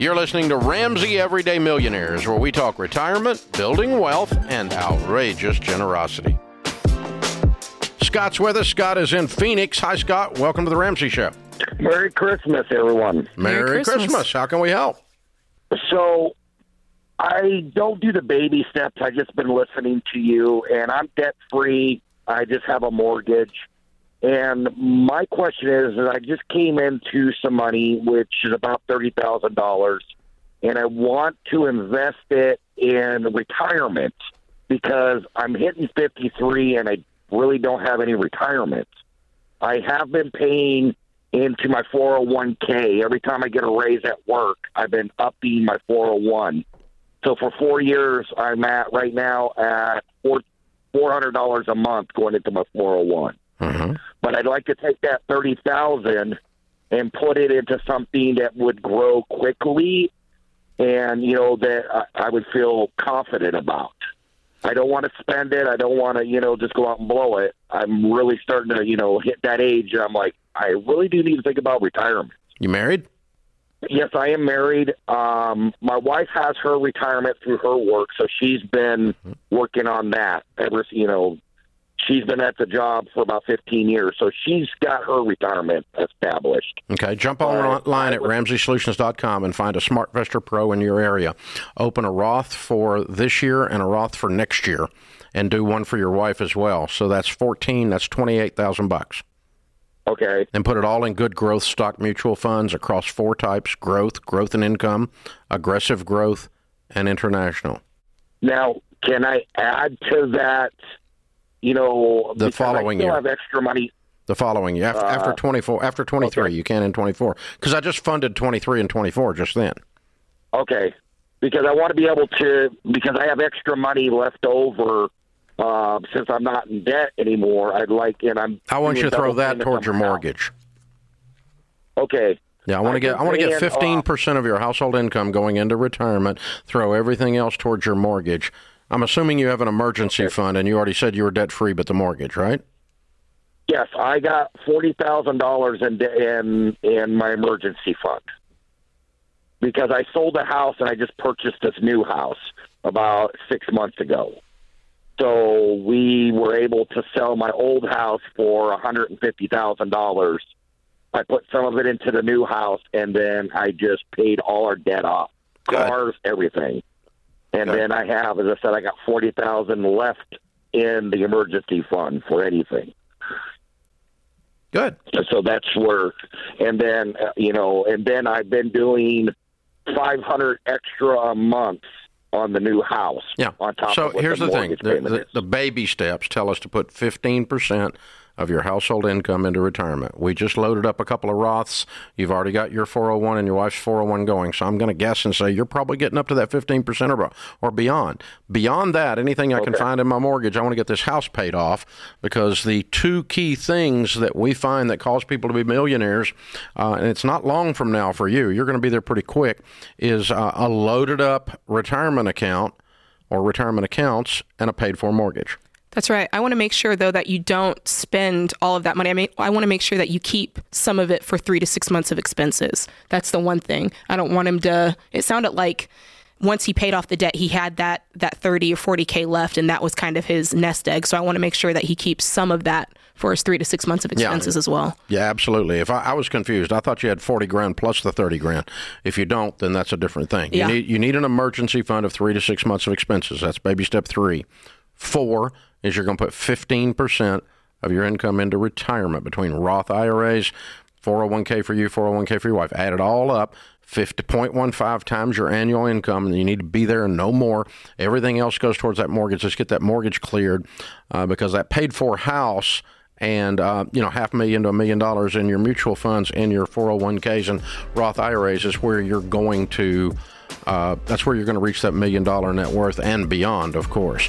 You're listening to Ramsey Everyday Millionaires, where we talk retirement, building wealth, and outrageous generosity. Scott's with us. Scott is in Phoenix. Hi, Scott. Welcome to the Ramsey Show. Merry Christmas, everyone. Merry, Merry Christmas. Christmas. How can we help? So, I don't do the baby steps. I've just been listening to you, and I'm debt free. I just have a mortgage. And my question is, is I just came into some money, which is about thirty thousand dollars, and I want to invest it in retirement because I'm hitting fifty three, and I really don't have any retirement. I have been paying into my 401k. Every time I get a raise at work, I've been upping my 401. So for four years, I'm at right now at four hundred dollars a month going into my 401. Mm-hmm. But I'd like to take that thirty thousand and put it into something that would grow quickly, and you know that I, I would feel confident about. I don't want to spend it. I don't want to, you know, just go out and blow it. I'm really starting to, you know, hit that age. I'm like, I really do need to think about retirement. You married? Yes, I am married. Um, my wife has her retirement through her work, so she's been working on that ever. You know, she's been at the job for about 15 years, so she's got her retirement established. Okay, jump online at RamseySolutions.com and find a Smart SmartVestor Pro in your area. Open a Roth for this year and a Roth for next year, and do one for your wife as well. So that's 14. That's 28,000 bucks. Okay, And put it all in good growth stock mutual funds across four types: growth, growth and income, aggressive growth, and international. now can I add to that? You know, The following year. have extra money. The following year, after, after 24, after 23, okay. you can in 24. Because I just funded 23 and 24 just then. Okay, because I want to be able to because I have extra money left over. Uh, since I'm not in debt anymore, I'd like, and I'm. I want you to throw that towards your on my house. mortgage. Okay. Yeah, I want to get I want to get fifteen percent of your household income going into retirement. Throw everything else towards your mortgage. I'm assuming you have an emergency fund, and you already said you were debt free, but the mortgage, right? Yes, I got forty thousand dollars in in in my emergency fund because I sold a house and I just purchased this new house about six months ago. So we were able to sell my old house for one hundred and fifty thousand dollars. I put some of it into the new house, and then I just paid all our debt off, cars, everything. And then I have, as I said, I got forty thousand left in the emergency fund for anything. Good. So that's where, and then uh, you know, and then I've been doing five hundred extra a month on the new house. Yeah. On top so here's the, the, thing: the, the, the baby steps tell us to put fifteen percent of your household income into retirement. We just loaded up a couple of Roths. You've already got your 401 and your wife's 401 going. So I'm going to guess and say you're probably getting up to that 15% or, or beyond. Beyond that, anything I can find in my mortgage, I want to get this house paid off because the two key things that we find that cause people to be millionaires, uh, and it's not long from now for you, you're going to be there pretty quick, is uh, a loaded up retirement account or retirement accounts and a paid for mortgage. That's right. I want to make sure though that you don't spend all of that money. I mean, I want to make sure that you keep some of it for three to six months of expenses. That's the one thing. I don't want him to. It sounded like once he paid off the debt, he had that that thirty or forty k left, and that was kind of his nest egg. So I want to make sure that he keeps some of that for his three to six months of expenses as well. Yeah, absolutely. If I, I was confused, I thought you had forty grand plus the thirty grand. If you don't, then that's a different thing. Yeah. You need you need an emergency fund of three to six months of expenses. That's baby step three. Four is you're going to put fifteen percent of your income into retirement between Roth IRAs, 401k for you, 401k for your wife. Add it all up. 50.15 times your annual income, and you need to be there and no more. Everything else goes towards that mortgage. Let's get that mortgage cleared uh, because that paid for house and uh, you know half a million to a million dollars in your mutual funds and your 401ks and Roth IRAs is where you're going to. Uh, that's where you're going to reach that million dollar net worth and beyond, of course.